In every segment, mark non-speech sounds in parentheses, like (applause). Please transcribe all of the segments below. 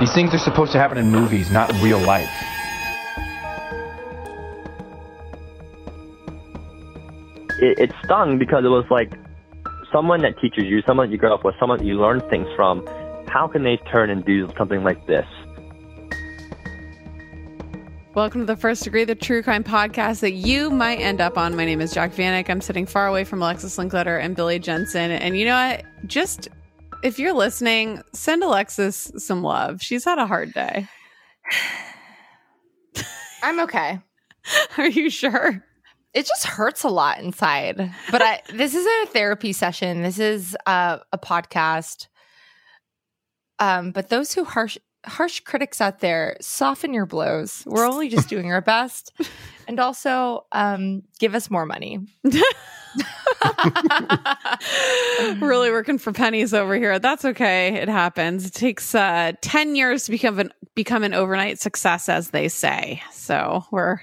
These things are supposed to happen in movies, not real life. it, it stung because it was like someone that teaches you, someone that you grow up with, someone that you learn things from. How can they turn and do something like this? Welcome to the First Degree, the true crime podcast that you might end up on. My name is Jac Vanek. I'm sitting far away from Alexis Linkletter and Billy Jensen. And you know what? Just if you're listening, send Alexis some love. She's had a hard day. (sighs) I'm okay. (laughs) Are you sure? It just hurts a lot inside. But I (laughs) this isn't a therapy session. This is uh, a podcast. Um, but those who harsh harsh critics out there, soften your blows. We're only just doing our best. (laughs) And also, um, give us more money. (laughs) really working for pennies over here. That's okay. It happens. It takes uh, 10 years to become an become an overnight success, as they say. So we're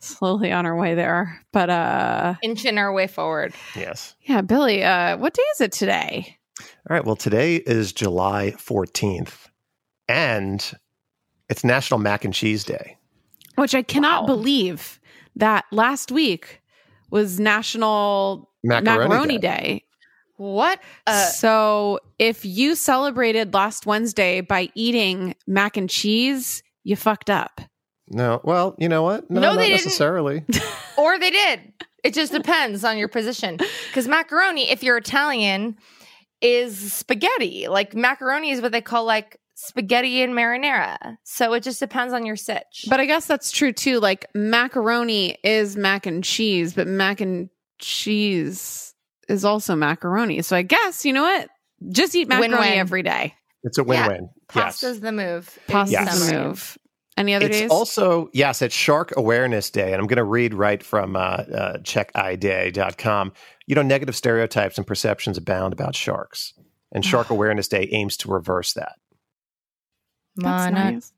slowly on our way there. But uh Inching our way forward. Yes. yeah, Billy, uh, what day is it today? All right. Well, today is July 14th, and it's National Mac and Cheese Day. Which I cannot Wow. believe that last week was National Macaroni Macaroni, Day. Day. What? Uh, so if you celebrated last Wednesday by eating mac and cheese, you fucked up. No, well, you know what? No, No, not they didn't. necessarily. (laughs) or they did. It just depends on your position. Because macaroni, if you're Italian, is spaghetti. Like macaroni is what they call like spaghetti and marinara. So it just depends on your sitch. But I guess that's true too. Like macaroni is mac and cheese, but mac and cheese is also macaroni. So I guess, you know what? Just eat macaroni Win-win. every day. It's a win-win. yes. pasta's the move. Pasta's Yes. the move. Any other It's days? also, yes, it's Shark Awareness Day. And I'm going to read right from uh, uh, checkiday.com. You know, negative stereotypes and perceptions abound about sharks. And Shark Awareness Day aims to reverse that. That's Mana, nice.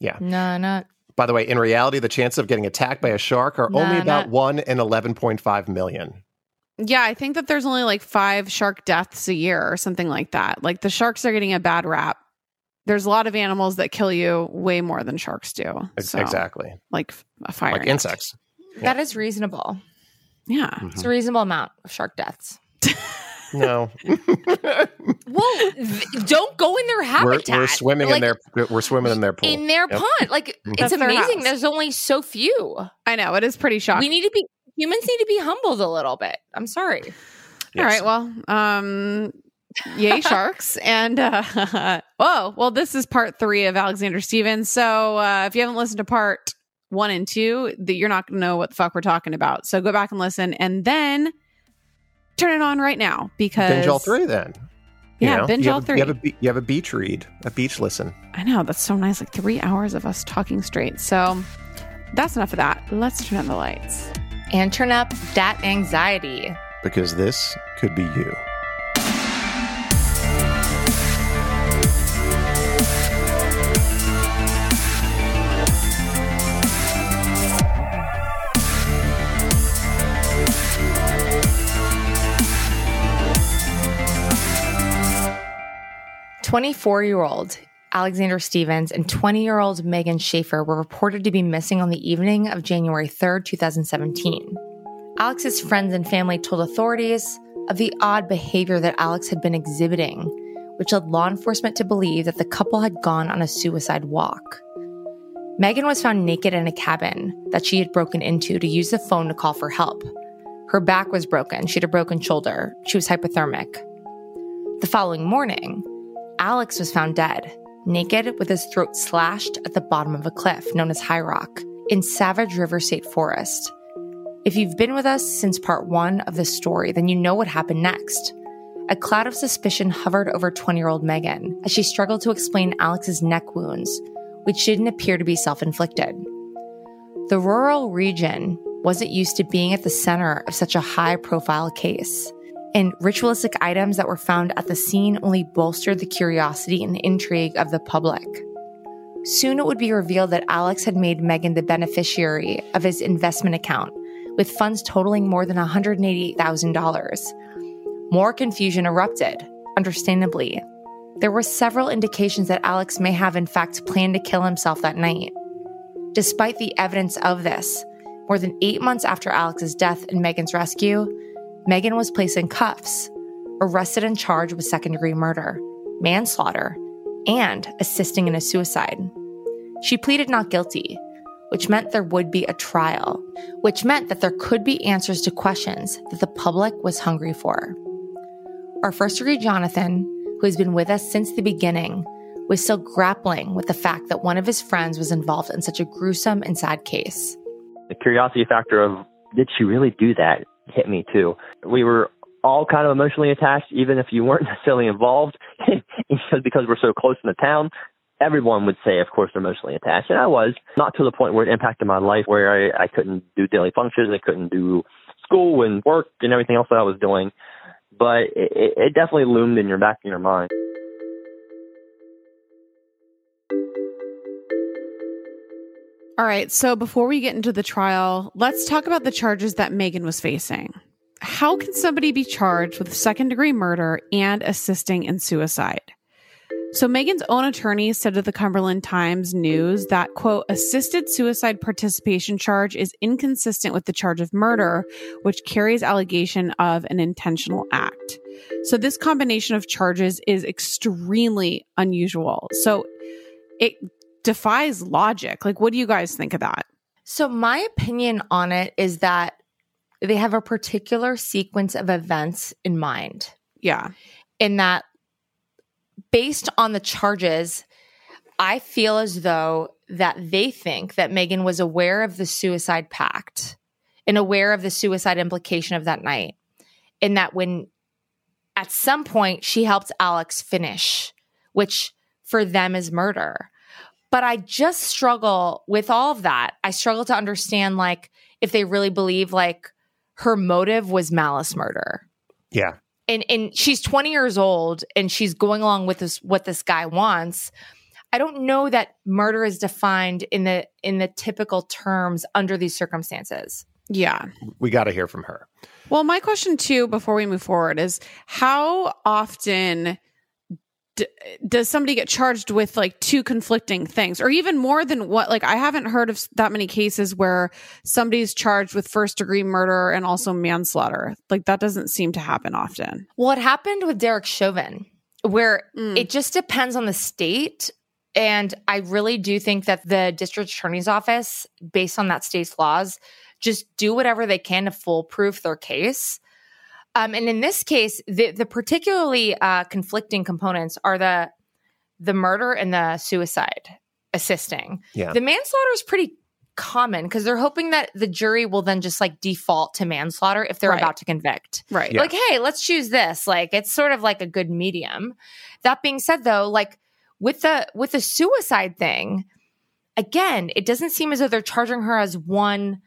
Yeah. no, not. By the way, in reality, the chances of getting attacked by a shark are only Nah, about nah. 1 in 11.5 million. Yeah, I think that there's only like five shark deaths a year or something like that. Like the sharks are getting a bad rap. There's a lot of animals that kill you way more than sharks do. Ex- So, Exactly. Like f- a fire. Like ant. insects. That is reasonable. Yeah. Mm-hmm. It's a reasonable amount of shark deaths. (laughs) No. (laughs) Well, don't go in their we're, habitat. we're swimming Like, in their we're swimming in their pool. in their Yep. pond. Like Mhm. it's That's amazing. There's only so few. I know. It is pretty shocking. We need to be humans need to be humbled a little bit. I'm sorry. All right. Well, um, yay (laughs) sharks. and uh, (laughs) oh, well, this is part three of Alexander Stevens. So uh, if you haven't listened to part one and two, that you're not going to know what the fuck we're talking about. So go back and listen, and then turn it on right now because binge all three then. You Yeah, know? binge you all have, three. You have, a, you have a beach read, a beach listen. I know that's so nice. Like three hours of us talking straight. So that's enough of that. Let's turn on the lights. And turn up that anxiety. because this could be you. Twenty-four-year-old Alexander Stevens and 20-year-old Megan Shaffer were reported to be missing on the evening of January 3rd, 2017. Alex's friends and family told authorities of the odd behavior that Alex had been exhibiting, which led law enforcement to believe that the couple had gone on a suicide walk. Megan was found naked in a cabin that she had broken into to use the phone to call for help. Her back was broken. She had a broken shoulder. She was hypothermic. The following morning, Alex was found dead, naked with his throat slashed at the bottom of a cliff known as High Rock in Savage River State Forest. If you've been with us since part one of this story, then you know what happened next. A cloud of suspicion hovered over 20 year old Megan as she struggled to explain Alex's neck wounds, which didn't appear to be self inflicted. The rural region wasn't used to being at the center of such a high profile case, and ritualistic items that were found at the scene only bolstered the curiosity and intrigue of the public. Soon it would be revealed that Alex had made Megan the beneficiary of his investment account, with funds totaling more than $188,000. More confusion erupted, understandably. There were several indications that Alex may have, in fact, planned to kill himself that night. Despite the evidence of this, more than eight months after Alex's death and Megan's rescue, Megan was placed in cuffs, arrested and charged with second degree murder, manslaughter, and assisting in a suicide. She pleaded not guilty, which meant there would be a trial, which meant that there could be answers to questions that the public was hungry for. Our first degree Jonathan, who has been with us since the beginning, was still grappling with the fact that one of his friends was involved in such a gruesome and sad case. The curiosity factor of did she really do that hit me too. We were all kind of emotionally attached, even if you weren't (laughs) necessarily involved, (laughs) because we're so close in the town. Everyone would say, of course, they're emotionally attached, and I was not to the point where it impacted my life, where I, I couldn't do daily functions, I couldn't do school and work and everything else that I was doing. But it, it definitely loomed in your back of your mind. All right. So before we get into the trial, let's talk about the charges that Megan was facing. How can somebody be charged with second degree murder and assisting in suicide? So Megan's own attorney said to the Cumberland Times News that, quote, assisted suicide participation charge is inconsistent with the charge of murder, which carries allegation of an intentional act. So this combination of charges is extremely unusual. So it defies logic. Like, what do you guys think of that? So, my opinion on it is that they have a particular sequence of events in mind. Yeah. In that, based on the charges, I feel as though that they think that Megan was aware of the suicide pact and aware of the suicide implication of that night. And that when at some point she helped Alex finish, which for them is murder. But I just struggle with all of that. I struggle to understand like if they really believe like her motive was malice murder. Yeah. And and she's 20 years old and she's going along with this what this guy wants. I don't know that murder is defined in the in the typical terms under these circumstances. Yeah. We got to hear from her. Well, my question too before we move forward is how often d- does somebody get charged with like two conflicting things? Or even more than what like i haven't heard of that many cases where somebody's charged with first degree murder and also manslaughter. Like that doesn't seem to happen often. Well it happened with derek chauvin where mm. it just depends on the state. And i really do think that the district attorney's office based on that state's laws just do whatever they can to foolproof their case um, and in this case, the, the particularly uh, conflicting components are the the murder and the suicide assisting. Yeah. The manslaughter is pretty common because they're hoping that the jury will then just like default to manslaughter if they're Right. about to convict. right Yeah. Like, hey, let's choose this. Like, it's sort of like a good medium. That being said, though, like with the with the suicide thing, again, it doesn't seem as though they're charging her as one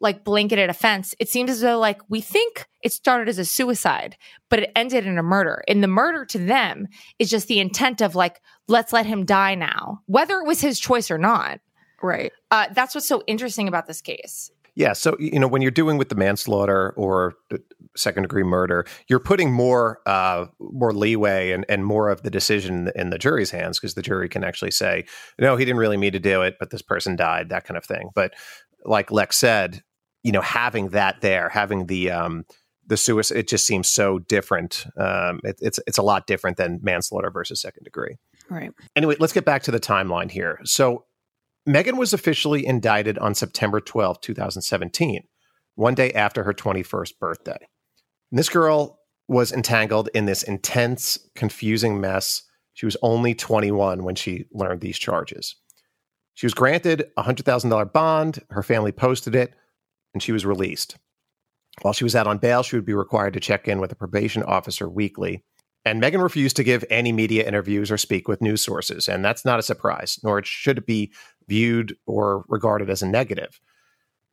like blanketed offense. It seems as though like we think it started as a suicide, but it ended in a murder. And the murder to them is just the intent of like, let's let him die now, whether it was his choice or not. right Uh, that's what's so interesting about this case. Yeah, so you know when you're doing with the manslaughter or second degree murder, you're putting more uh, more leeway and, and more of the decision in the jury's hands because the jury can actually say, no, he didn't really mean to do it, but this person died, that kind of thing. But like Lex said, you know, having that there, having the um, the suicide, it just seems so different. Um, it, it's it's a lot different than manslaughter versus second degree. right Anyway, let's get back to the timeline here. So Megan was officially indicted on September 12, 2017, one day after her 21st birthday. And this girl was entangled in this intense, confusing mess. She was only 21 when she learned these charges. She was granted a $100,000 bond, her family posted it, and she was released. While she was out on bail, she would be required to check in with a probation officer weekly. And Megan refused to give any media interviews or speak with news sources. And that's not a surprise, nor should it be viewed or regarded as a negative.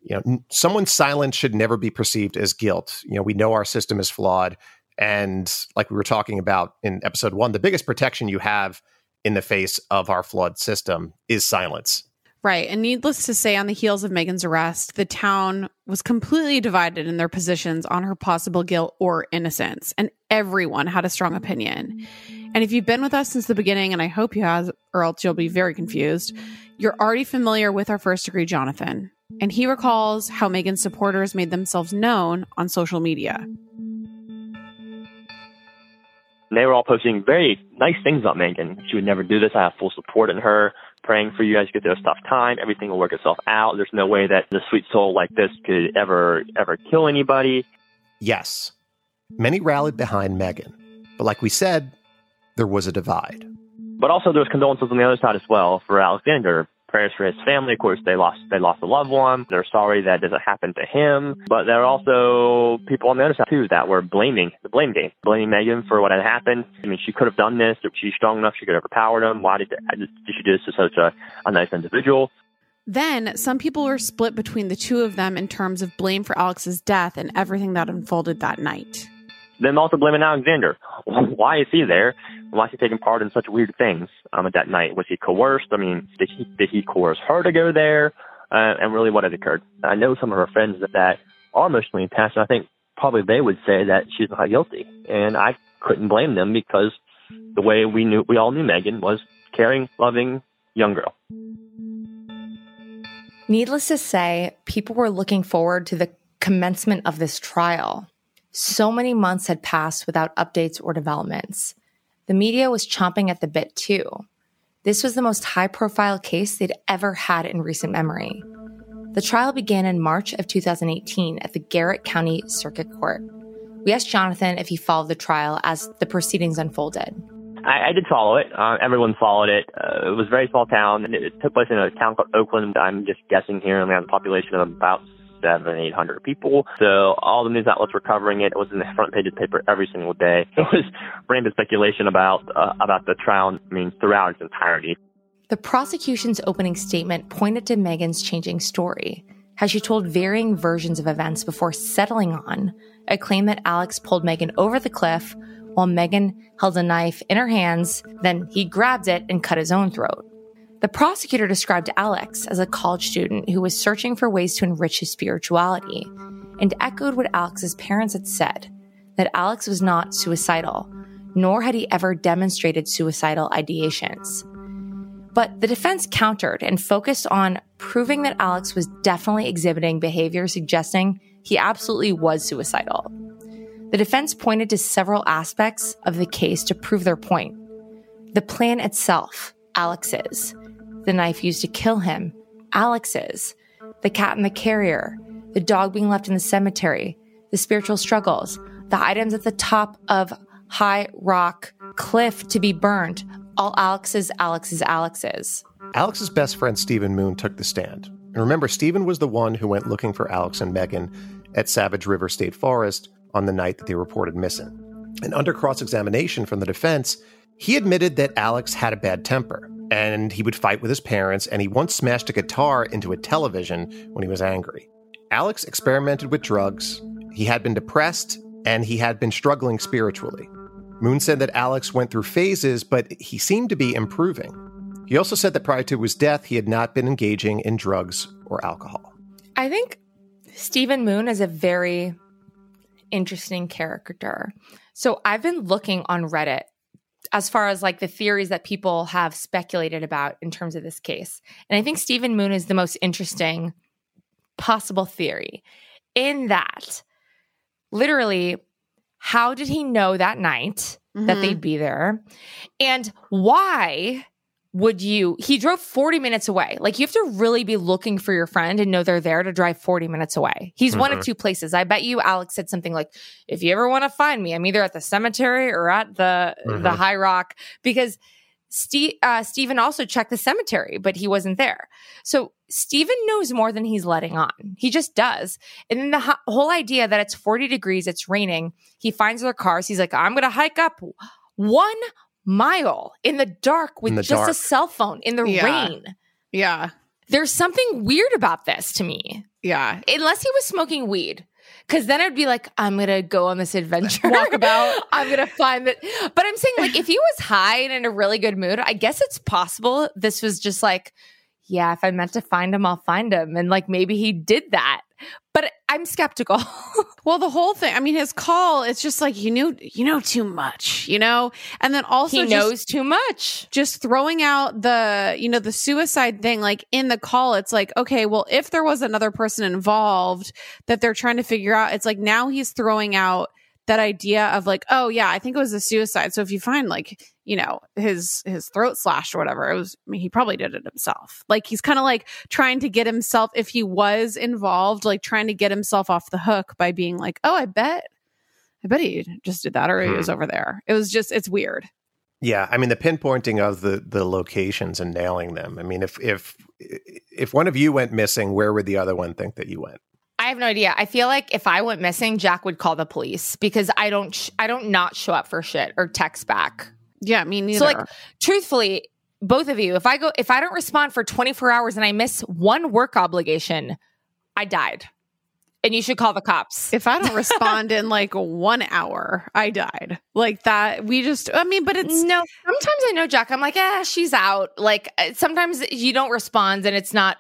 You know, someone's silence should never be perceived as guilt. You know, we know our system is flawed. And like we were talking about in episode one, the biggest protection you have in the face of our flawed system is silence. Right. And needless to say, on the heels of Megan's arrest, the town was completely divided in their positions on her possible guilt or innocence. And everyone had a strong opinion. And if you've been with us since the beginning, and I hope you have, or else you'll be very confused, you're already familiar with our first degree Jonathan. And he recalls how Megan's supporters made themselves known on social media. They were all posting very nice things about Megan. She would never do this. I have full support in her praying for you guys get through a tough time. Everything will work itself out. There's no way that the sweet soul like this could ever, ever kill anybody. Yes, many rallied behind Megan. But like we said, there was a divide. But also there was condolences on the other side as well for Alexander prayers for his family. Of course, they lost they lost a loved one. They're sorry that doesn't happen to him. But there are also people on the other side too that were blaming the blame game, blaming Megan for what had happened. I mean, she could have done this. She's strong enough, she could have overpowered him. Why did, did she do this to such a, a nice individual? Then some people were split between the two of them in terms of blame for Alex's death and everything that unfolded that night. Then also blaming Alexander. (laughs) Why is he there? Why is he taking part in such weird things um, at that night? Was he coerced? I mean, did he did he coerce her to go there? Uh, and really, what had occurred? I know some of her friends that, that are emotionally attached. I think probably they would say that she's not guilty, and I couldn't blame them because the way we knew we all knew Megan was caring, loving young girl. Needless to say, people were looking forward to the commencement of this trial. So many months had passed without updates or developments. The media was chomping at the bit too. This was the most high profile case they'd ever had in recent memory. The trial began in March of 2018 at the Garrett County Circuit Court. We asked Jonathan if he followed the trial as the proceedings unfolded. I, I did follow it. Uh, everyone followed it. Uh, it was a very small town, and it, it took place in a town called Oakland. I'm just guessing here, and we have a population of about seven, eight hundred people. So all the news outlets were covering it. It was in the front page of the paper every single day. (laughs) It was rampant speculation about uh, about the trial. I mean, throughout its entirety. The prosecution's opening statement pointed to Megan's changing story, how she told varying versions of events before settling on a claim that Alex pulled Megan over the cliff while Megan held a knife in her hands, then he grabbed it and cut his own throat. The prosecutor described Alex as a college student who was searching for ways to enrich his spirituality and echoed what Alex's parents had said that Alex was not suicidal, nor had he ever demonstrated suicidal ideations. But the defense countered and focused on proving that Alex was definitely exhibiting behavior suggesting he absolutely was suicidal. The defense pointed to several aspects of the case to prove their point. The plan itself, Alex's, the knife used to kill him, Alex's, the cat in the carrier, the dog being left in the cemetery, the spiritual struggles, the items at the top of High Rock Cliff to be burned, all Alex's, Alex's, Alex's. Alex's best friend Stephen Moon took the stand. And remember, Stephen was the one who went looking for Alex and Megan at Savage River State Forest on the night that they reported missing. And under cross examination from the defense, he admitted that Alex had a bad temper and he would fight with his parents, and he once smashed a guitar into a television when he was angry. Alex experimented with drugs, he had been depressed, and he had been struggling spiritually. Moon said that Alex went through phases, but he seemed to be improving. He also said that prior to his death, he had not been engaging in drugs or alcohol. I think Stephen Moon is a very interesting character. So I've been looking on Reddit as far as like the theories that people have speculated about in terms of this case. And I think Stephen Moon is the most interesting possible theory in that literally, how did he know that night mm-hmm. that they'd be there? And why would you he drove 40 minutes away like you have to really be looking for your friend and know they're there to drive 40 minutes away he's one of Mhm. two places i bet you alex said something like if you ever want to find me i'm either at the cemetery or at the the Mhm. high rock because Steve, uh, Stephen also checked the cemetery, but he wasn't there. So Stephen knows more than he's letting on. He just does. And then the ho- whole idea that it's 40 degrees, it's raining, he finds their cars. He's like, I'm going to hike up one mile in the dark with the just a cell phone in the Yeah. rain. Yeah. There's something weird about this to me. Yeah. Unless he was smoking weed. Cause then I'd be like, I'm gonna go on this adventure. Walk about. (laughs) I'm gonna find that. But I'm saying, like, if he was high and in a really good mood, I guess it's possible this was just like, yeah, if I meant to find him, I'll find him. And like maybe he did that. But I'm skeptical. (laughs) Well, the whole thing, I mean, his call, it's just like, you knew, you know, too much, you know? And then also, he just- knows too much. just throwing out the you know the suicide thing like in the call it's like okay well if there was another person involved that they're trying to figure out it's like now he's throwing out that idea of like oh yeah i think it was a suicide so if you find like you know his his throat slashed or whatever it was I mean, he probably did it himself like he's kind of like trying to get himself if he was involved like trying to get himself off the hook by being like oh i bet i bet he just did that or he Hmm. was over there it was just it's weird Yeah, I mean the pinpointing of the the locations and nailing them. I mean, if if if one of you went missing, where would the other one think that you went? I have no idea. I feel like if I went missing, Jac would call the police because I don't, sh- I don't not show up for shit or text back. yeah me neither So like truthfully, both of you, if I go if I don't respond for 24 hours and I miss one work obligation, I died. And you should call the cops. if I don't respond in like one hour, I died. Like that. We just, I mean, but it's no, sometimes I know Jac. I'm like, eh, she's out. Like uh, sometimes you don't respond and it's not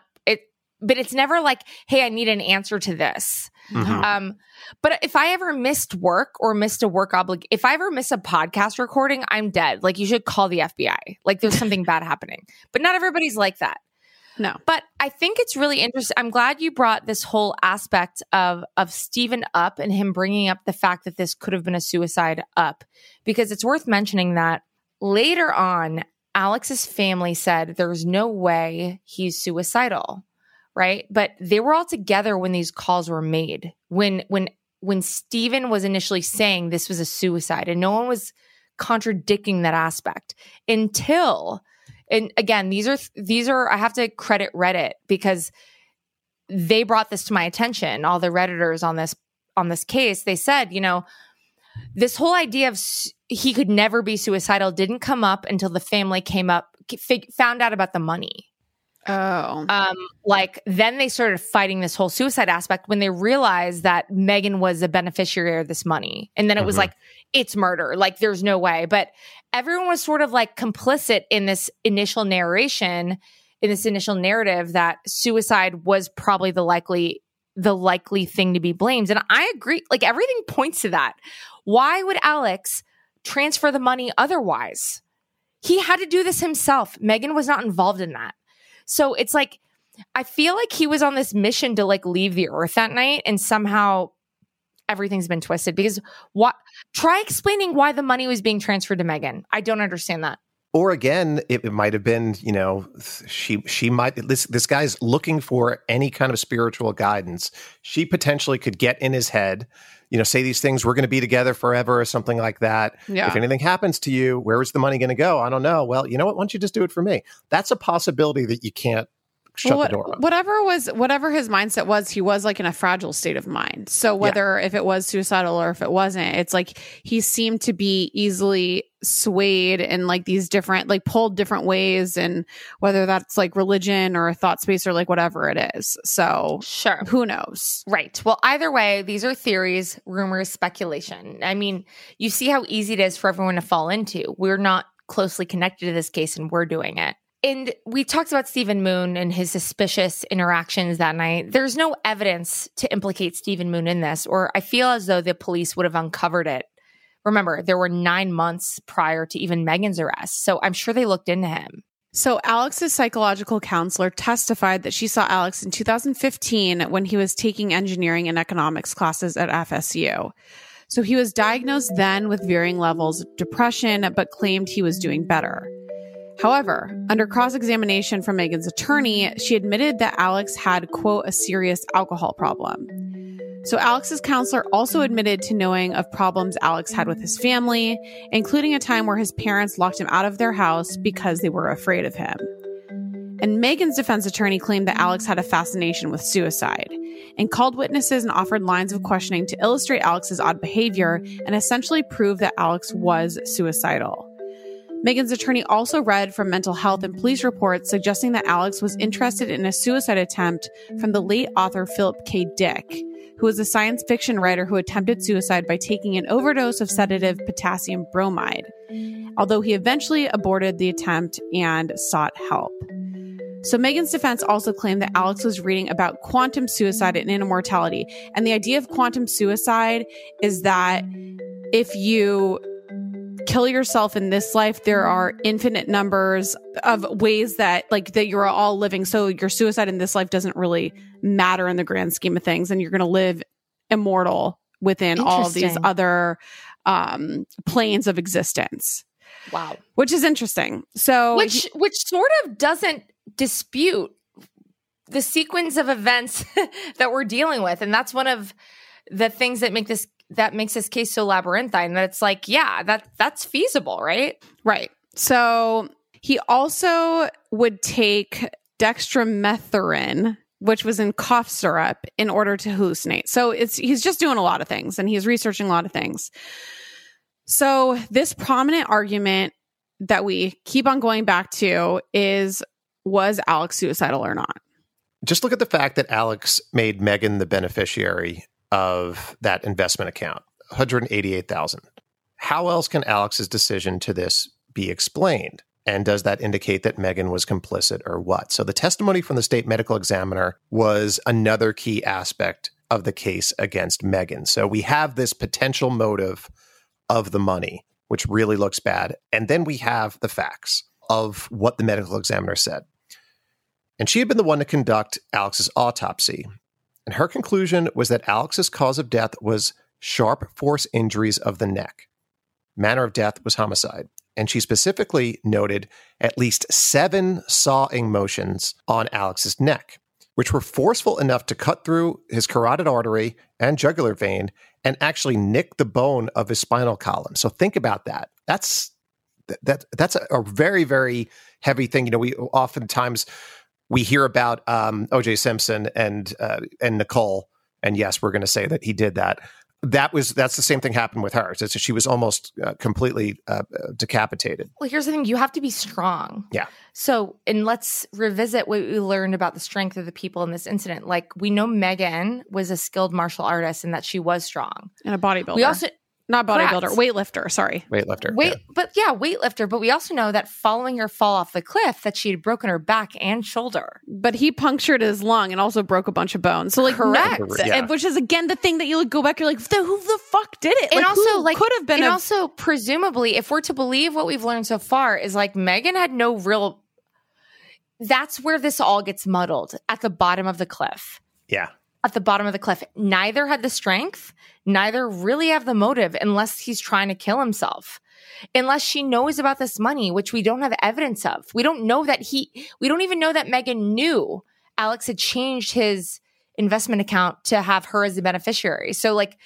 but it's never like, hey, I need an answer to this. Mhm. Um, but if I ever missed work or missed a work obligation, if I ever miss a podcast recording, I'm dead. Like you should call the FBI. Like there's something bad (laughs) happening. But not everybody's like that. no. But I think it's really interesting. I'm glad you brought this whole aspect of of Stephen up and him bringing up the fact that this could have been a suicide up because it's worth mentioning that later on Alex's family said there's no way he's suicidal, right? But they were all together when these calls were made. When when when Stephen was initially saying this was a suicide and no one was contradicting that aspect until and again these are these are i have to credit reddit because they brought this to my attention all the redditors on this on this case they said you know this whole idea of s- he could never be suicidal didn't come up until the family came up found out about the money Oh. um like then they started fighting this whole suicide aspect when they realized that megan was a beneficiary of this money. And then it was Mhm. like it's murder. Like there's no way. But everyone was sort of like complicit in this initial narration in this initial narrative that suicide was probably the likely the likely thing to be blamed. And i agree like everything points to that. Why would alex transfer the money otherwise? He had to do this himself. Megan was not involved in that so it's like I feel like he was on this mission to like leave the earth that night and somehow everything's been twisted because what try explaining why the money was being transferred to Megan. I don't understand that. Or again, it, it might have been, you know, she she might this this guy's looking for any kind of spiritual guidance. She potentially could get in his head, you know, say these things, we're going to be together forever or something like that. Yeah. If anything happens to you, where is the money going to go? I don't know. Well, you know what? Why don't you just do it for me? That's a possibility that you can't shut Well, the door on. Whatever was, whatever his mindset was, he was like in a fragile state of mind. So whether if it was suicidal or if it wasn't, it's like he seemed to be easily swayed and like these different, like pulled different ways, and whether that's like religion or a thought space or like whatever it is. So Sure. who knows? Right. Well, either way, these are theories, rumors, speculation. I mean, you see how easy it is for everyone to fall into. We're not closely connected to this case and we're doing it. And we talked about Stephen Moon and his suspicious interactions that night. There's no evidence to implicate Stephen Moon in this, or I feel as though the police would have uncovered it. Remember, there were nine months prior to even Megan's arrest. So I'm sure they looked into him. So Alex's psychological counselor testified that she saw Alex in 2015 when he was taking engineering and economics classes at FSU. So he was diagnosed then with varying levels of depression, but claimed he was doing better. However, under cross examination from Megan's attorney, she admitted that Alex had, quote, a serious alcohol problem. So Alex's counselor also admitted to knowing of problems Alex had with his family, including a time where his parents locked him out of their house because they were afraid of him. And Megan's defense attorney claimed that Alex had a fascination with suicide and called witnesses and offered lines of questioning to illustrate Alex's odd behavior and essentially prove that Alex was suicidal. Megan's attorney also read from mental health and police reports suggesting that Alex was interested in a suicide attempt from the late author Philip K. Dick, who was a science fiction writer who attempted suicide by taking an overdose of sedative potassium bromide, although he eventually aborted the attempt and sought help. So Megan's defense also claimed that Alex was reading about quantum suicide and immortality. And the idea of quantum suicide is that if you kill yourself in this life, there are infinite numbers of ways that like that you're all living. So your suicide in this life doesn't really matter in the grand scheme of things. And you're going to live immortal within all these other um, planes of existence, Wow. which is interesting. So which which sort of doesn't dispute the sequence of events (laughs) that we're dealing with and that's one of the things that make this that makes this case so labyrinthine that it's like yeah that that's feasible right Right. So he also would take dextromethorphan, which was in cough syrup, in order to hallucinate. So it's he's just doing a lot of things and he's researching a lot of things. So this prominent argument that we keep on going back to is was Alex suicidal or not? Just look at the fact that Alex made Megan the beneficiary of that investment account, 188,000. How else can Alex's decision to this be explained? And does that indicate that Megan was complicit or what? So the testimony from the state medical examiner was another key aspect of the case against Megan. So we have this potential motive of the money, which really looks bad. And then we have the facts of what the medical examiner said. And she had been the one to conduct Alex's autopsy. And her conclusion was that Alex's cause of death was sharp force injuries of the neck. Manner of death was homicide. And she specifically noted at least seven sawing motions on Alex's neck, which were forceful enough to cut through his carotid artery and jugular vein and actually nick the bone of his spinal column. So think about that. That's that that's a, a very very heavy thing. You know, we oftentimes we hear about um, O.J. Simpson and uh, and Nicole, and yes, we're going to say that he did that. That was that's the same thing happened with her. So she was almost uh, completely uh, decapitated. well here's the thing you have to be strong Yeah. so and let's revisit what we learned about the strength of the people in this incident like we know megan was a skilled martial artist and that she was strong And a bodybuilder. we also not bodybuilder, Correct. weightlifter, sorry. Weightlifter. Wait, yeah. but yeah, weightlifter. But we also know that following her fall off the cliff, that she had broken her back and shoulder. But he punctured his lung and also broke a bunch of bones. So like Correct. no- Yeah. which is again the thing that you like go back, you're like, "The- who the fuck did it? And Like, also, who like, could have been And a also, presumably, if we're to believe what we've learned so far, is like Megan had no real. That's where this all gets muddled at the bottom of the cliff. Yeah. At the bottom of the cliff, neither had the strength, neither really have the motive, unless he's trying to kill himself. Unless she knows about this money, which we don't have evidence of. We don't know that he, we don't even know that Megan knew Alex had changed his investment account to have her as the beneficiary. So, like,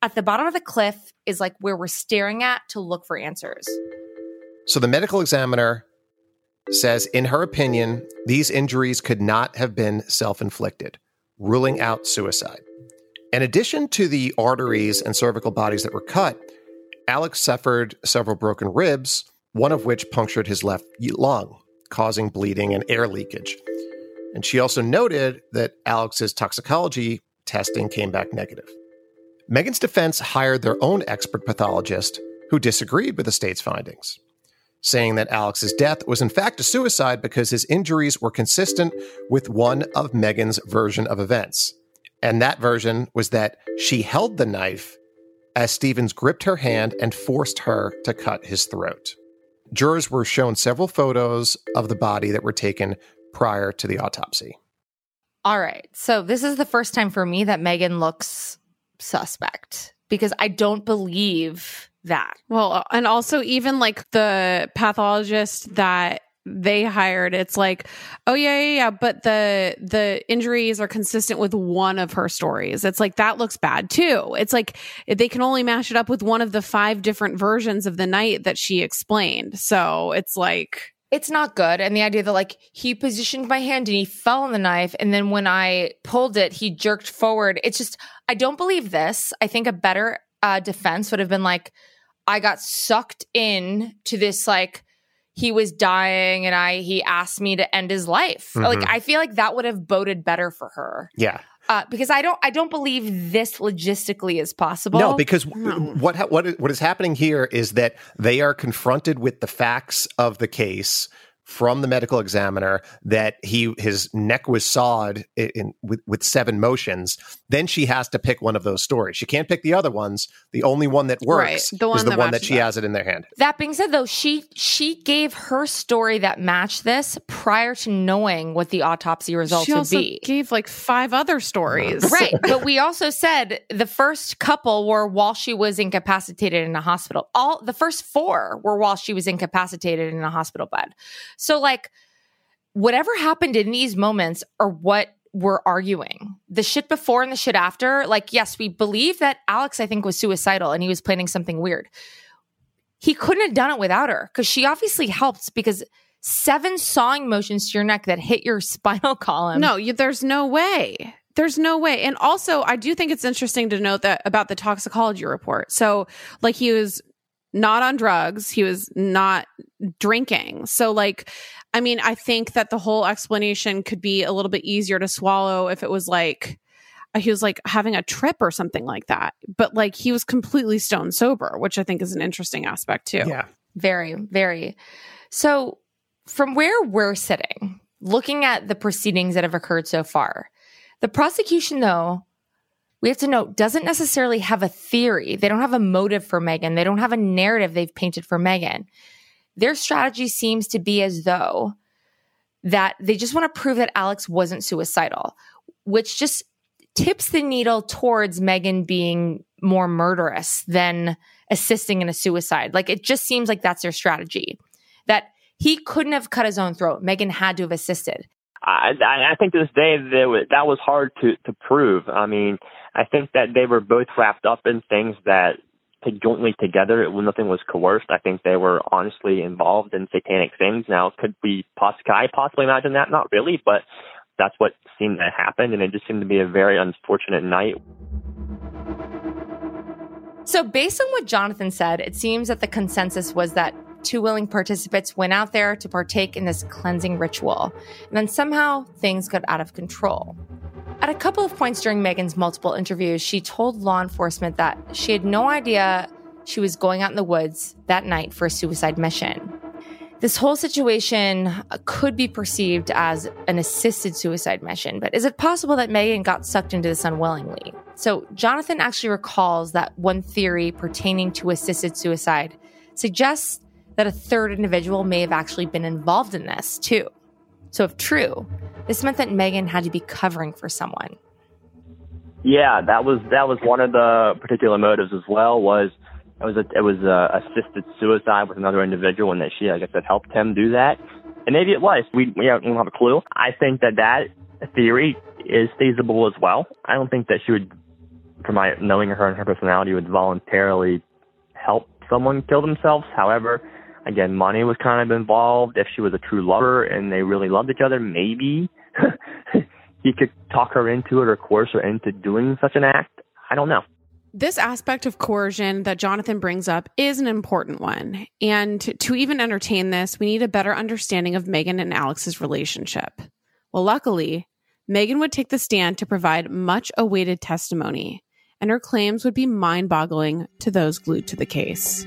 at the bottom of the cliff is like where we're staring at to look for answers. So the medical examiner says, in her opinion, these injuries could not have been self inflicted, ruling out suicide. In addition to the arteries and cervical bodies that were cut, Alex suffered several broken ribs, one of which punctured his left lung, causing bleeding and air leakage. And she also noted that Alex's toxicology testing came back negative. Megan's defense hired their own expert pathologist who disagreed with the state's findings, saying that Alex's death was in fact a suicide because his injuries were consistent with one of Megan's version of events. And that version was that she held the knife as Stevens gripped her hand and forced her to cut his throat. Jurors were shown several photos of the body that were taken prior to the autopsy. All right. So, this is the first time for me that Megan looks suspect because I don't believe that. Well, and also even like the pathologist that they hired, it's like, oh yeah, yeah, yeah, but the the injuries are consistent with one of her stories. It's like that looks bad too. It's like they can only match it up with one of the five different versions of the night that she explained. So it's like it's not good. And the idea that like he positioned my hand and he fell on the knife. And then when I pulled it, he jerked forward. It's just, I don't believe this. I think a better uh, defense would have been like, I got sucked in to this like he was dying and I he asked me to end his life. Mhm. Like I feel like that would have boded better for her. Yeah. Uh, because I don't I don't believe this logistically is possible. No, because what ha- what is, what is happening here is that they are confronted with the facts of the case from the medical examiner that he his neck was sawed in, in with, with seven motions. Then she has to pick one of those stories. She can't pick the other ones. The only one that works Right, the one is the that one that she up. has it in their hand. That being said, though, she she gave her story that matched this prior to knowing what the autopsy results she would also be. gave like five other stories. Right. but we also said the first couple were while she was incapacitated in a hospital. All the first four were while she was incapacitated in a hospital bed. So like whatever happened in these moments are what we're arguing. The shit before and the shit after, like yes, we believe that Alex I think was suicidal and he was planning something weird. He couldn't have done it without her cuz she obviously helped because seven sawing motions to your neck that hit your (laughs) spinal column. No, you, there's no way. There's no way. And also, I do think it's interesting to note that about the toxicology report. So, like, he was not on drugs, he was not drinking. So, like, I mean, I think that the whole explanation could be a little bit easier to swallow if it was like, uh, he was like having a trip or something like that. But like, he was completely stone sober, which I think is an interesting aspect too. Yeah. Very, very. So, from where we're sitting, looking at the proceedings that have occurred so far, the prosecution, though, we have to note, doesn't necessarily have a theory. They don't have a motive for Megan. They don't have a narrative they've painted for Megan. Their strategy seems to be as though that they just want to prove that Alex wasn't suicidal, which just tips the needle towards Megan being more murderous than assisting in a suicide. Like it just seems like that's their strategy. That he couldn't have cut his own throat. Megan had to have assisted. I, I think to this day that was, that was hard to to prove. I mean, I think that they were both wrapped up in things that jointly together. It, nothing was coerced. I think they were honestly involved in satanic things. Now, could we possibly imagine that? Not really, but that's what seemed to happen, and it just seemed to be a very unfortunate night. So, based on what Jonathan said, it seems that the consensus was that two willing participants went out there to partake in this cleansing ritual. And then somehow things got out of control. At a couple of points during Megan's multiple interviews, she told law enforcement that she had no idea she was going out in the woods that night for a suicide mission. This whole situation could be perceived as an assisted suicide mission, but is it possible that Megan got sucked into this unwillingly? So, Jonathan actually recalls that one theory pertaining to assisted suicide suggests that a third individual may have actually been involved in this too. So, if true, this meant that Megan had to be covering for someone. Yeah, that was that was one of the particular motives as well. Was it was a it was a assisted suicide with another individual, and that she, I guess, had helped him do that. And maybe it was. We we don't have a clue. I think that that theory is feasible as well. I don't think that she would, from my knowing her and her personality, would voluntarily help someone kill themselves. However, again, money was kind of involved. If she was a true lover and they really loved each other, maybe (laughs) he could talk her into it or coerce her into doing such an act. I don't know. this aspect of coercion that Jonathan brings up is an important one. And to even entertain this, we need a better understanding of Megan and Alex's relationship. Well, luckily, Megan would take the stand to provide much awaited testimony, and her claims would be mind boggling to those glued to the case.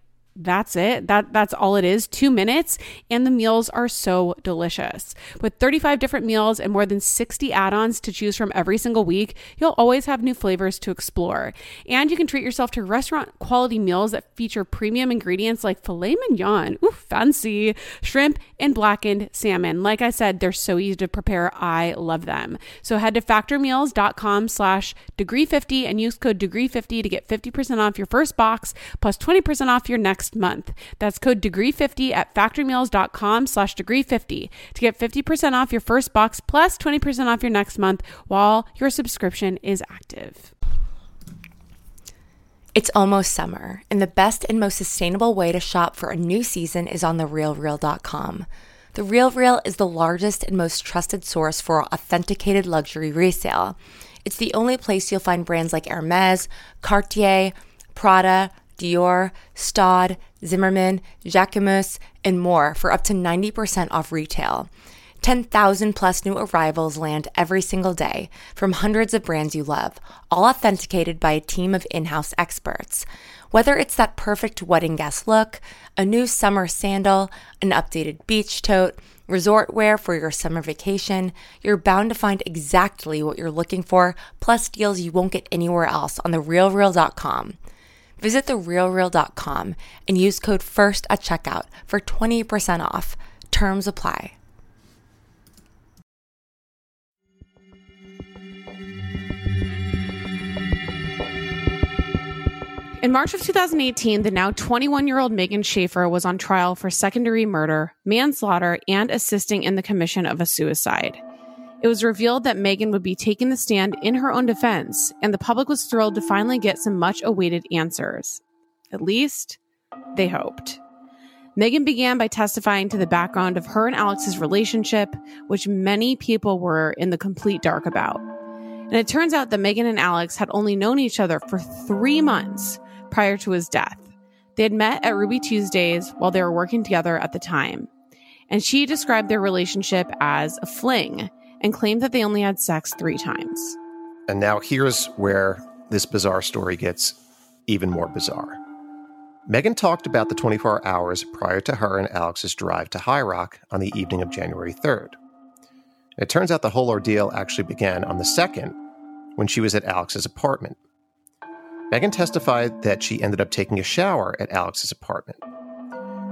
that's it. That that's all it is. 2 minutes and the meals are so delicious. With 35 different meals and more than 60 add-ons to choose from every single week, you'll always have new flavors to explore. And you can treat yourself to restaurant quality meals that feature premium ingredients like filet mignon, ooh, fancy, shrimp and blackened salmon. Like I said, they're so easy to prepare. I love them. So head to factormeals.com slash degree 50 and use code degree 50 to get 50% off your first box plus 20% off your next month. That's code degree50 at factormeals.com slash degree50 to get 50% off your first box plus 20% off your next month while your subscription is active. It's almost summer, and the best and most sustainable way to shop for a new season is on therealreal.com. The Real Real is the largest and most trusted source for authenticated luxury resale. It's the only place you'll find brands like Hermes, Cartier, Prada, Dior, Staud, Zimmermann, Jacquemus, and more for up to 90% off retail. 10,000 plus new arrivals land every single day from hundreds of brands you love, all authenticated by a team of in house experts. Whether it's that perfect wedding guest look, a new summer sandal, an updated beach tote, resort wear for your summer vacation, you're bound to find exactly what you're looking for, plus deals you won't get anywhere else on therealreal.com. Visit therealreal.com and use code FIRST at checkout for 20% off. Terms apply. In March of 2018, the now 21 year old Megan Shaffer was on trial for secondary murder, manslaughter, and assisting in the commission of a suicide. It was revealed that Megan would be taking the stand in her own defense, and the public was thrilled to finally get some much awaited answers. At least, they hoped. Megan began by testifying to the background of her and Alex's relationship, which many people were in the complete dark about. And it turns out that Megan and Alex had only known each other for three months prior to his death. They had met at Ruby Tuesdays while they were working together at the time. And she described their relationship as a fling and claimed that they only had sex three times. And now here's where this bizarre story gets even more bizarre. Megan talked about the 24 hours prior to her and Alex's drive to High Rock on the evening of January 3rd. It turns out the whole ordeal actually began on the 2nd when she was at Alex's apartment. Megan testified that she ended up taking a shower at Alex's apartment.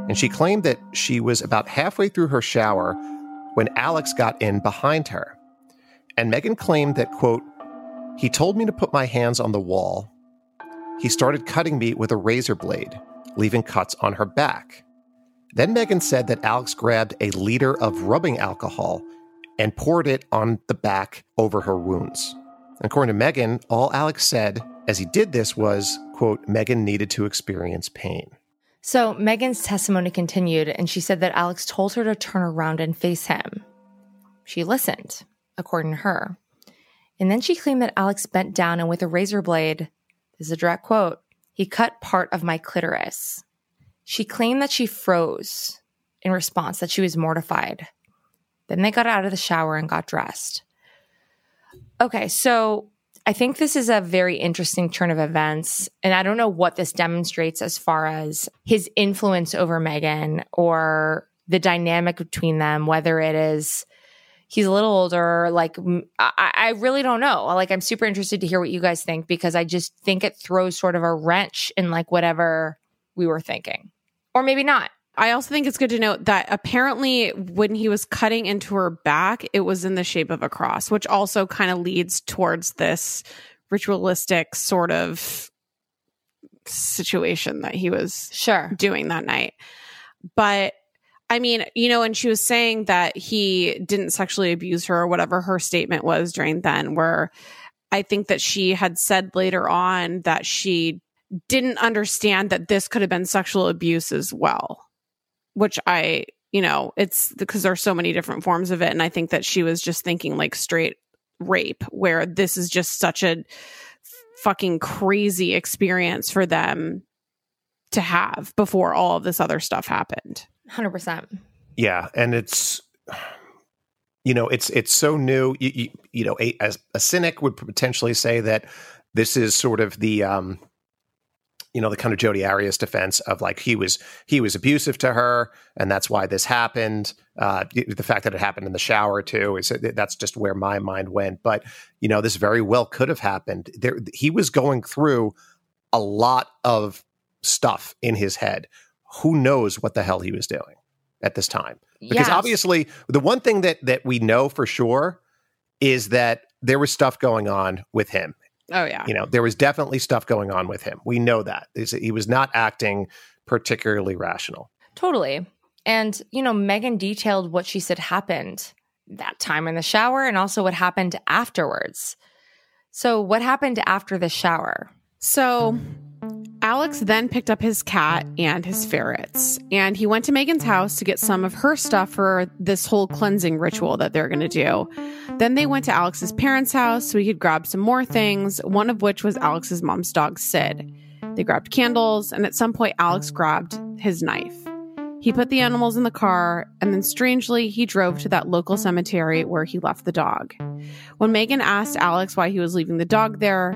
And she claimed that she was about halfway through her shower when Alex got in behind her. And Megan claimed that, quote, he told me to put my hands on the wall. He started cutting me with a razor blade, leaving cuts on her back. Then Megan said that Alex grabbed a liter of rubbing alcohol and poured it on the back over her wounds. According to Megan, all Alex said as he did this was, quote, Megan needed to experience pain. So Megan's testimony continued, and she said that Alex told her to turn around and face him. She listened. according to her. And then she claimed that Alex bent down and with a razor blade, this is a direct quote, he cut part of my clitoris. She claimed that she froze in response, that she was mortified. Then they got out of the shower and got dressed. Okay, so I think this is a very interesting turn of events. And I don't know what this demonstrates as far as his influence over Megan or the dynamic between them, whether it is he's a little older. Like, I, I really don't know. Like, I'm super interested to hear what you guys think because I just think it throws sort of a wrench in like whatever we were thinking, or maybe not. I also think it's good to note that apparently when he was cutting into her back, it was in the shape of a cross, which also kind of leads towards this ritualistic sort of situation that he was sure doing that night. But I mean, you know, and she was saying that he didn't sexually abuse her or whatever her statement was during then, where I think that she had said later on that she didn't understand that this could have been sexual abuse as well which I, you know, it's because there's so many different forms of it. And I think that she was just thinking like straight rape, where this is just such a fucking crazy experience for them to have before all of this other stuff happened. 100%. Yeah. And it's, you know, it's, it's so new. You, you, you know, a, as a cynic would potentially say that this is sort of the, um, you know the kind of Jodi Arias defense of like he was he was abusive to her and that's why this happened. Uh, the fact that it happened in the shower too is that's just where my mind went. But you know this very well could have happened. There he was going through a lot of stuff in his head. Who knows what the hell he was doing at this time? Because yes. obviously the one thing that that we know for sure is that there was stuff going on with him Oh yeah. You know, there was definitely stuff going on with him. We know that. He was not acting particularly rational. Totally. And, you know, Megan detailed what she said happened that time in the shower and also what happened afterwards. So, what happened after the shower? So, Alex then picked up his cat and his ferrets, and he went to Megan's house to get some of her stuff for this whole cleansing ritual that they're going to do. Then they went to Alex's parents' house so he could grab some more things, one of which was Alex's mom's dog, Sid. They grabbed candles, and at some point, Alex grabbed his knife. He put the animals in the car, and then strangely, he drove to that local cemetery where he left the dog. When Megan asked Alex why he was leaving the dog there,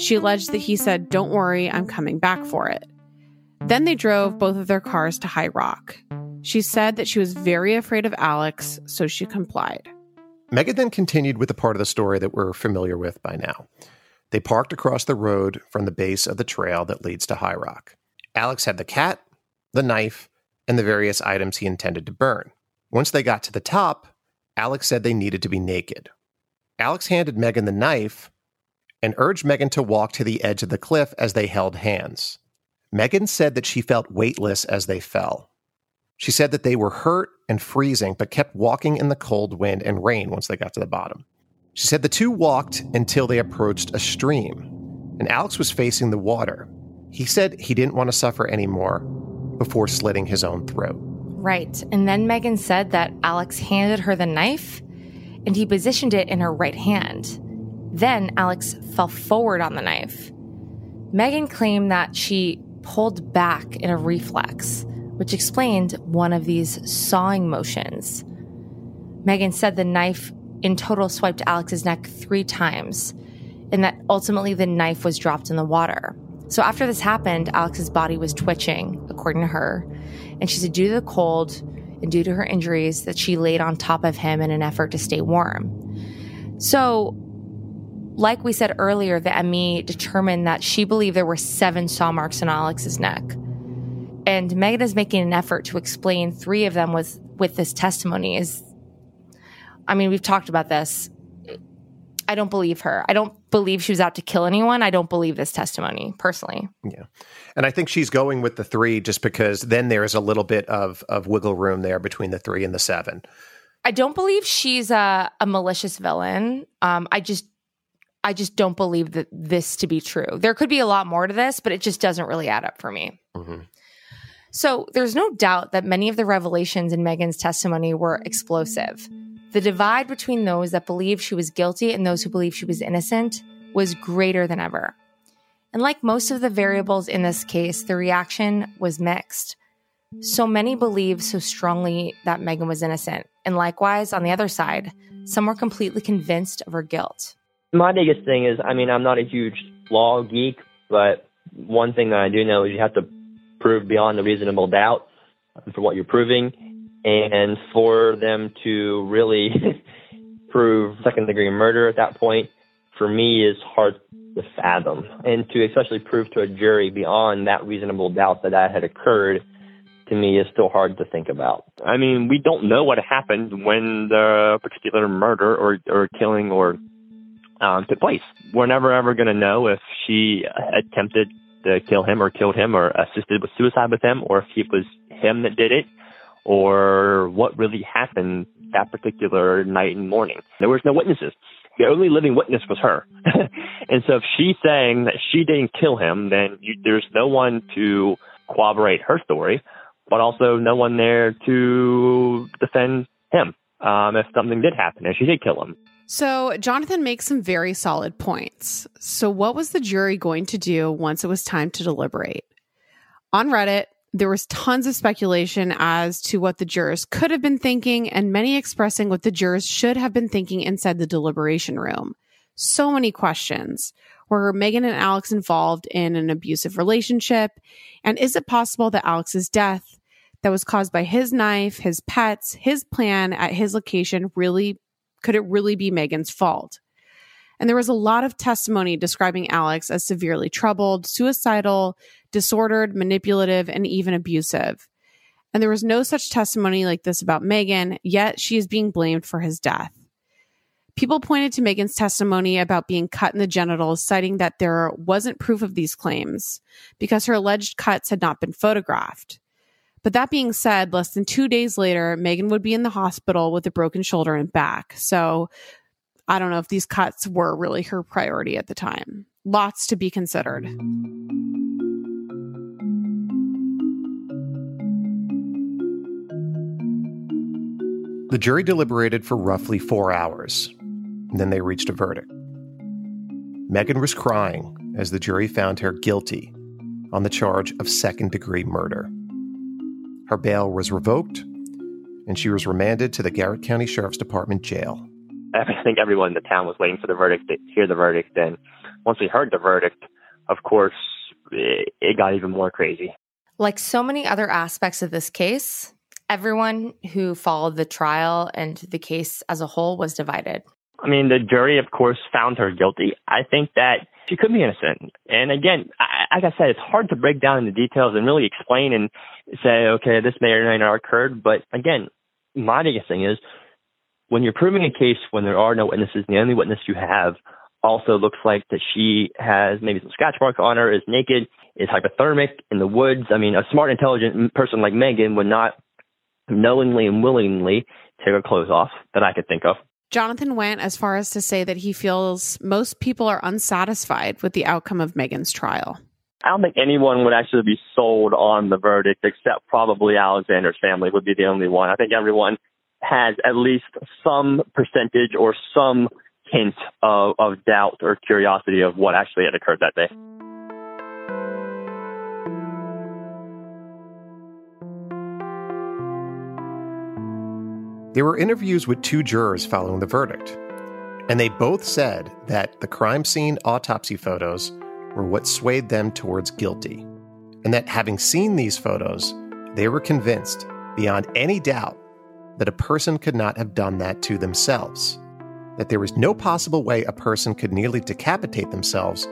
she alleged that he said, Don't worry, I'm coming back for it. Then they drove both of their cars to High Rock. She said that she was very afraid of Alex, so she complied. Megan then continued with the part of the story that we're familiar with by now. They parked across the road from the base of the trail that leads to High Rock. Alex had the cat, the knife, and the various items he intended to burn. Once they got to the top, Alex said they needed to be naked. Alex handed Megan the knife, and urged Megan to walk to the edge of the cliff as they held hands. Megan said that she felt weightless as they fell. She said that they were hurt and freezing, but kept walking in the cold wind and rain once they got to the bottom. She said the two walked until they approached a stream, and Alex was facing the water. He said he didn't want to suffer anymore before slitting his own throat. Right. And then Megan said that Alex handed her the knife and he positioned it in her right hand. Then Alex fell forward on the knife. Megan claimed that she pulled back in a reflex, which explained one of these sawing motions. Megan said the knife in total swiped Alex's neck three times, and that ultimately the knife was dropped in the water. So after this happened, Alex's body was twitching, according to her, and she said due to the cold and due to her injuries that she laid on top of him in an effort to stay warm. So like we said earlier, the ME determined that she believed there were seven saw marks on Alex's neck. And Megan is making an effort to explain three of them with, with this testimony. Is I mean, we've talked about this. I don't believe her. I don't believe she was out to kill anyone. I don't believe this testimony personally. Yeah. And I think she's going with the three just because then there's a little bit of, of wiggle room there between the three and the seven. I don't believe she's a, a malicious villain. Um, I just I just don't believe that this to be true. There could be a lot more to this, but it just doesn't really add up for me. Mm-hmm. So there's no doubt that many of the revelations in Megan's testimony were explosive. The divide between those that believed she was guilty and those who believed she was innocent was greater than ever. And like most of the variables in this case, the reaction was mixed. So many believed so strongly that Megan was innocent. And likewise, on the other side, some were completely convinced of her guilt. My biggest thing is, I mean, I'm not a huge law geek, but one thing that I do know is you have to prove beyond a reasonable doubt for what you're proving. And for them to really (laughs) prove second degree murder at that point, for me, is hard to fathom. And to especially prove to a jury beyond that reasonable doubt that that had occurred to me is still hard to think about. I mean, we don't know what happened when the particular murder or, or killing or um, took place. We're never ever going to know if she attempted to kill him or killed him or assisted with suicide with him or if it was him that did it or what really happened that particular night and morning. There was no witnesses. The only living witness was her. (laughs) and so if she's saying that she didn't kill him, then you, there's no one to corroborate her story but also no one there to defend him um, if something did happen and she did kill him. So, Jonathan makes some very solid points. So, what was the jury going to do once it was time to deliberate? On Reddit, there was tons of speculation as to what the jurors could have been thinking, and many expressing what the jurors should have been thinking inside the deliberation room. So many questions. Were Megan and Alex involved in an abusive relationship? And is it possible that Alex's death that was caused by his knife, his pets, his plan at his location really could it really be Megan's fault? And there was a lot of testimony describing Alex as severely troubled, suicidal, disordered, manipulative, and even abusive. And there was no such testimony like this about Megan, yet she is being blamed for his death. People pointed to Megan's testimony about being cut in the genitals, citing that there wasn't proof of these claims because her alleged cuts had not been photographed. But that being said, less than two days later, Megan would be in the hospital with a broken shoulder and back. So I don't know if these cuts were really her priority at the time. Lots to be considered. The jury deliberated for roughly four hours. And then they reached a verdict. Megan was crying as the jury found her guilty on the charge of second degree murder. Her bail was revoked, and she was remanded to the Garrett County Sheriff's Department jail. I think everyone in the town was waiting for the verdict to hear the verdict. And once we heard the verdict, of course, it got even more crazy. Like so many other aspects of this case, everyone who followed the trial and the case as a whole was divided. I mean, the jury, of course, found her guilty. I think that she could be innocent. And again, I, like I said, it's hard to break down the details and really explain and say, okay, this may or may not occurred. But again, my biggest thing is when you're proving a case when there are no witnesses, the only witness you have also looks like that she has maybe some scratch marks on her, is naked, is hypothermic in the woods. I mean, a smart, intelligent person like Megan would not knowingly and willingly take her clothes off that I could think of. Jonathan went as far as to say that he feels most people are unsatisfied with the outcome of Megan's trial. I don't think anyone would actually be sold on the verdict except probably Alexander's family would be the only one. I think everyone has at least some percentage or some hint of, of doubt or curiosity of what actually had occurred that day. There were interviews with two jurors following the verdict, and they both said that the crime scene autopsy photos were what swayed them towards guilty, and that having seen these photos, they were convinced beyond any doubt that a person could not have done that to themselves, that there was no possible way a person could nearly decapitate themselves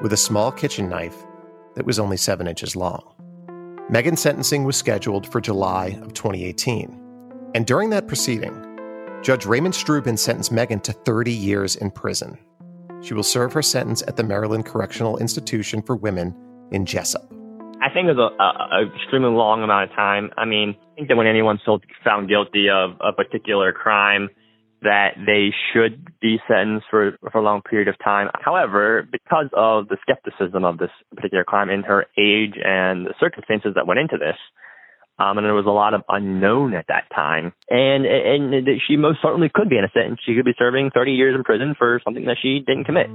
with a small kitchen knife that was only seven inches long. Megan's sentencing was scheduled for July of 2018. And during that proceeding, Judge Raymond Strubin sentenced Megan to 30 years in prison. She will serve her sentence at the Maryland Correctional Institution for Women in Jessup. I think it was an extremely long amount of time. I mean, I think that when anyone's found guilty of a particular crime, that they should be sentenced for, for a long period of time. However, because of the skepticism of this particular crime and her age and the circumstances that went into this, Um, and there was a lot of unknown at that time. And, and she most certainly could be innocent and she could be serving 30 years in prison for something that she didn't commit.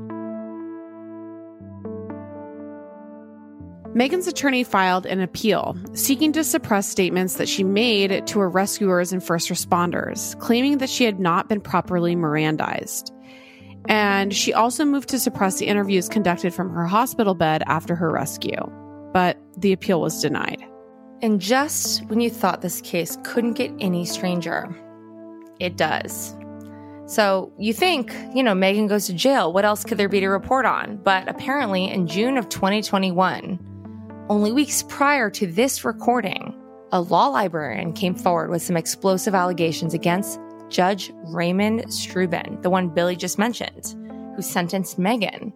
Megan's attorney filed an appeal seeking to suppress statements that she made to her rescuers and first responders, claiming that she had not been properly Mirandized. And she also moved to suppress the interviews conducted from her hospital bed after her rescue. But the appeal was denied. And just when you thought this case couldn't get any stranger, it does. So you think, you know, Megan goes to jail. What else could there be to report on? But apparently, in June of 2021, only weeks prior to this recording, a law librarian came forward with some explosive allegations against Judge Raymond Strubin, the one Billy just mentioned, who sentenced Megan.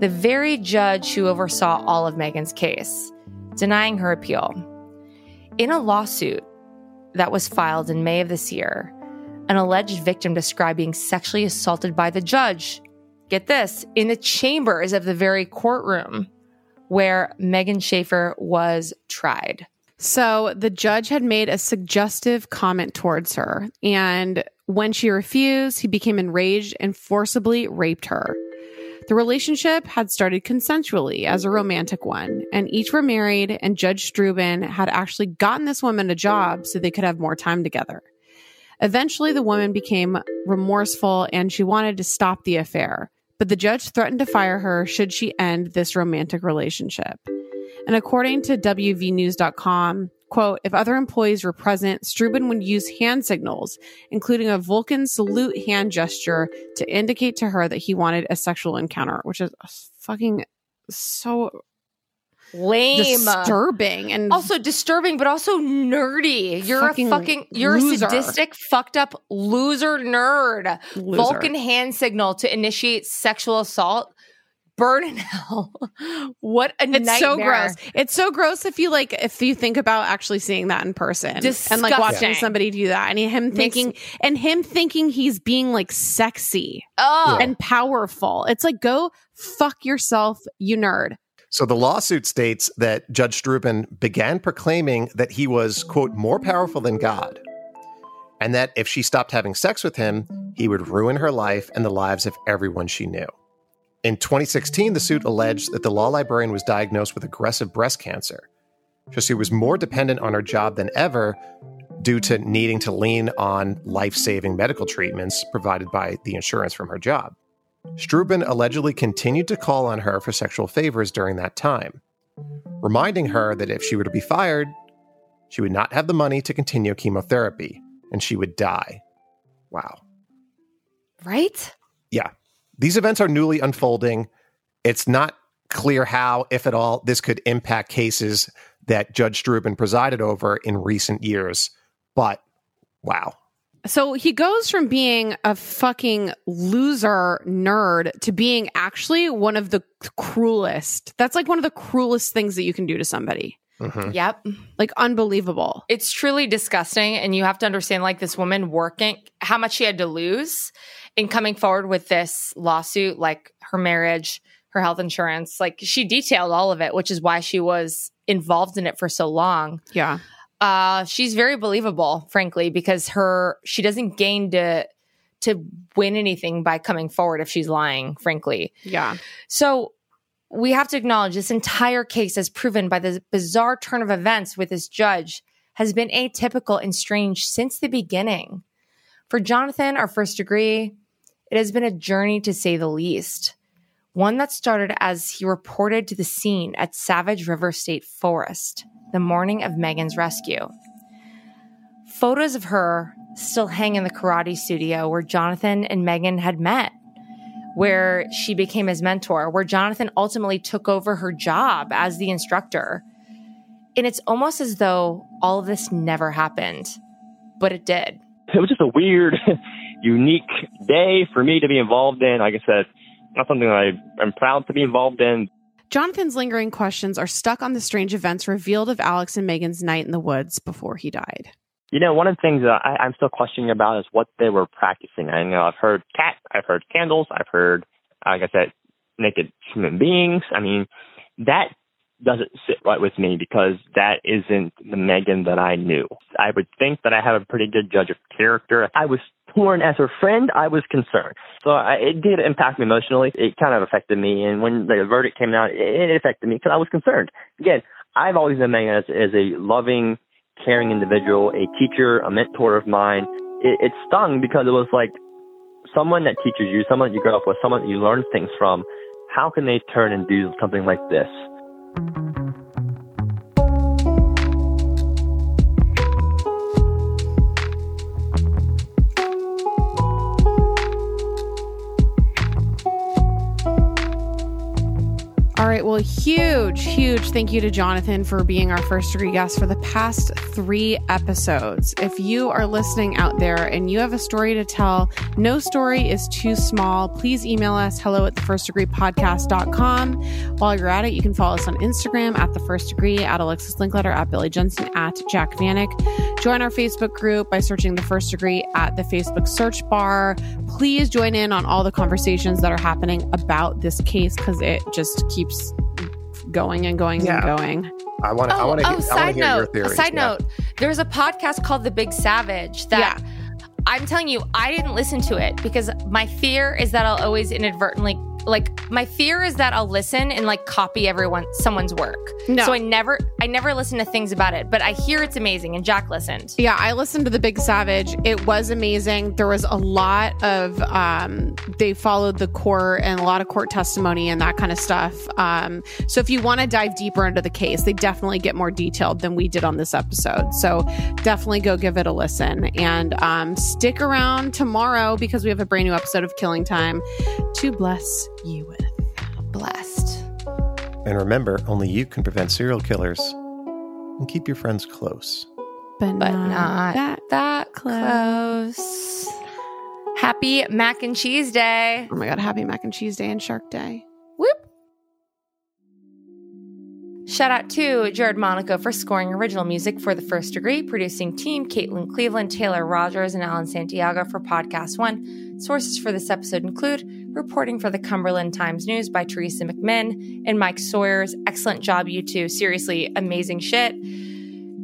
The very judge who oversaw all of Megan's case, denying her appeal. In a lawsuit that was filed in May of this year, an alleged victim described being sexually assaulted by the judge. Get this, in the chambers of the very courtroom where Megan Shaffer was tried. So the judge had made a suggestive comment towards her, and when she refused, he became enraged and forcibly raped her. The relationship had started consensually as a romantic one, and each were married, and Judge Strubin had actually gotten this woman a job so they could have more time together. Eventually, the woman became remorseful and she wanted to stop the affair but the judge threatened to fire her should she end this romantic relationship. And according to WVNews.com, quote, if other employees were present, Strubin would use hand signals, including a Vulcan salute hand gesture to indicate to her that he wanted a sexual encounter, which is fucking so lame, disturbing, and also disturbing, but also nerdy. You're fucking a fucking, you're loser. a sadistic, fucked up loser nerd. Loser. Vulcan hand signal to initiate sexual assault. Burn in (laughs) hell. what a it's nightmare. so gross. It's so gross if you like if you think about actually seeing that in person Disgusting. and like watching somebody do that and him thinking Makes, and him thinking he's being like sexy oh. and powerful. It's like go fuck yourself, you nerd. So the lawsuit states that Judge Strubin began proclaiming that he was, quote, more powerful than God, and that if she stopped having sex with him, he would ruin her life and the lives of everyone she knew. In 2016, the suit alleged that the law librarian was diagnosed with aggressive breast cancer. She was more dependent on her job than ever due to needing to lean on life saving medical treatments provided by the insurance from her job. Strubin allegedly continued to call on her for sexual favors during that time, reminding her that if she were to be fired, she would not have the money to continue chemotherapy and she would die. Wow. Right? Yeah. These events are newly unfolding. It's not clear how, if at all, this could impact cases that Judge Strubin presided over in recent years. But wow. So he goes from being a fucking loser nerd to being actually one of the cruelest. That's like one of the cruelest things that you can do to somebody. Mm-hmm. Yep. Like unbelievable. It's truly disgusting. And you have to understand, like, this woman working, how much she had to lose in coming forward with this lawsuit, like her marriage, her health insurance. Like, she detailed all of it, which is why she was involved in it for so long. Yeah uh, she's very believable, frankly, because her she doesn't gain to to win anything by coming forward if she's lying, frankly. Yeah. So we have to acknowledge this entire case as proven by the bizarre turn of events with this judge has been atypical and strange since the beginning. For Jonathan, our first degree, it has been a journey to say the least. One that started as he reported to the scene at Savage River State Forest the morning of Megan's rescue. Photos of her still hang in the karate studio where Jonathan and Megan had met, where she became his mentor, where Jonathan ultimately took over her job as the instructor. And it's almost as though all of this never happened, but it did. It was just a weird, (laughs) unique day for me to be involved in. Like I said, not something I, I'm proud to be involved in, Jonathan's lingering questions are stuck on the strange events revealed of Alex and Megan's night in the woods before he died. You know, one of the things that I, I'm still questioning about is what they were practicing. I know I've heard cat, I've heard candles, I've heard, like I said, naked human beings. I mean, that doesn't sit right with me because that isn't the Megan that I knew. I would think that I have a pretty good judge of character. I was torn as her friend. I was concerned. So I, it did impact me emotionally. It kind of affected me. And when the verdict came out, it, it affected me because I was concerned. Again, I've always been Megan as, as a loving, caring individual, a teacher, a mentor of mine. It, it stung because it was like someone that teaches you, someone that you grow up with, someone that you learn things from. How can they turn and do something like this? Well, huge, huge thank you to Jonathan for being our first degree guest for the past three episodes. If you are listening out there and you have a story to tell, no story is too small. Please email us hello at the first degree podcast.com. While you're at it, you can follow us on Instagram at the first degree, at Alexis Linkletter, at Billy Jensen, at Jac Vanek. Join our Facebook group by searching the first degree at the Facebook search bar. Please join in on all the conversations that are happening about this case because it just keeps going and going Yeah. and going. I want to. I Oh, want to. oh, I want to side hear your note. theories. Side Yeah. note. There's a podcast called The Big Savage that I'm telling you, I didn't listen to it because my fear is that I'll always inadvertently like my fear is that I'll listen and like copy everyone someone's work. No. So I never I never listen to things about it, but I hear it's amazing and Jac listened. Yeah, I listened to The Big Savage. It was amazing. There was a lot of, um, they followed the court and a lot of court testimony and that kind of stuff. Um, so if you want to dive deeper into the case, they definitely get more detailed than we did on this episode. So definitely go give it a listen and um, stick around tomorrow because we have a brand new episode of Killing Time to bless you with. Blessed. And remember, only you can prevent serial killers. And keep your friends close. But, But not, not that. that close. Happy mac and cheese day. Oh my God, happy mac and cheese day and shark day. Whoop. Shout out to Jared Monaco for scoring original music for The First Degree, producing team Caitlin Cleveland, Taylor Rogers, and Alan Santiago for Podcast One. Sources for this episode include reporting for the Cumberland Times News by Teresa McMinn and Mike Sawyer's excellent job, you two. Seriously, amazing shit.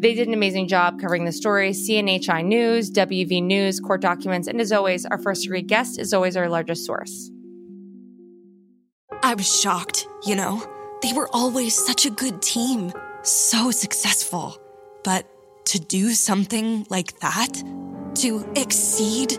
They did an amazing job covering the story. CNHI News, WV News, court documents, and as always, our first degree guest is always our largest source. I was shocked, you know? They were always such a good team, so successful. But to do something like that? To exceed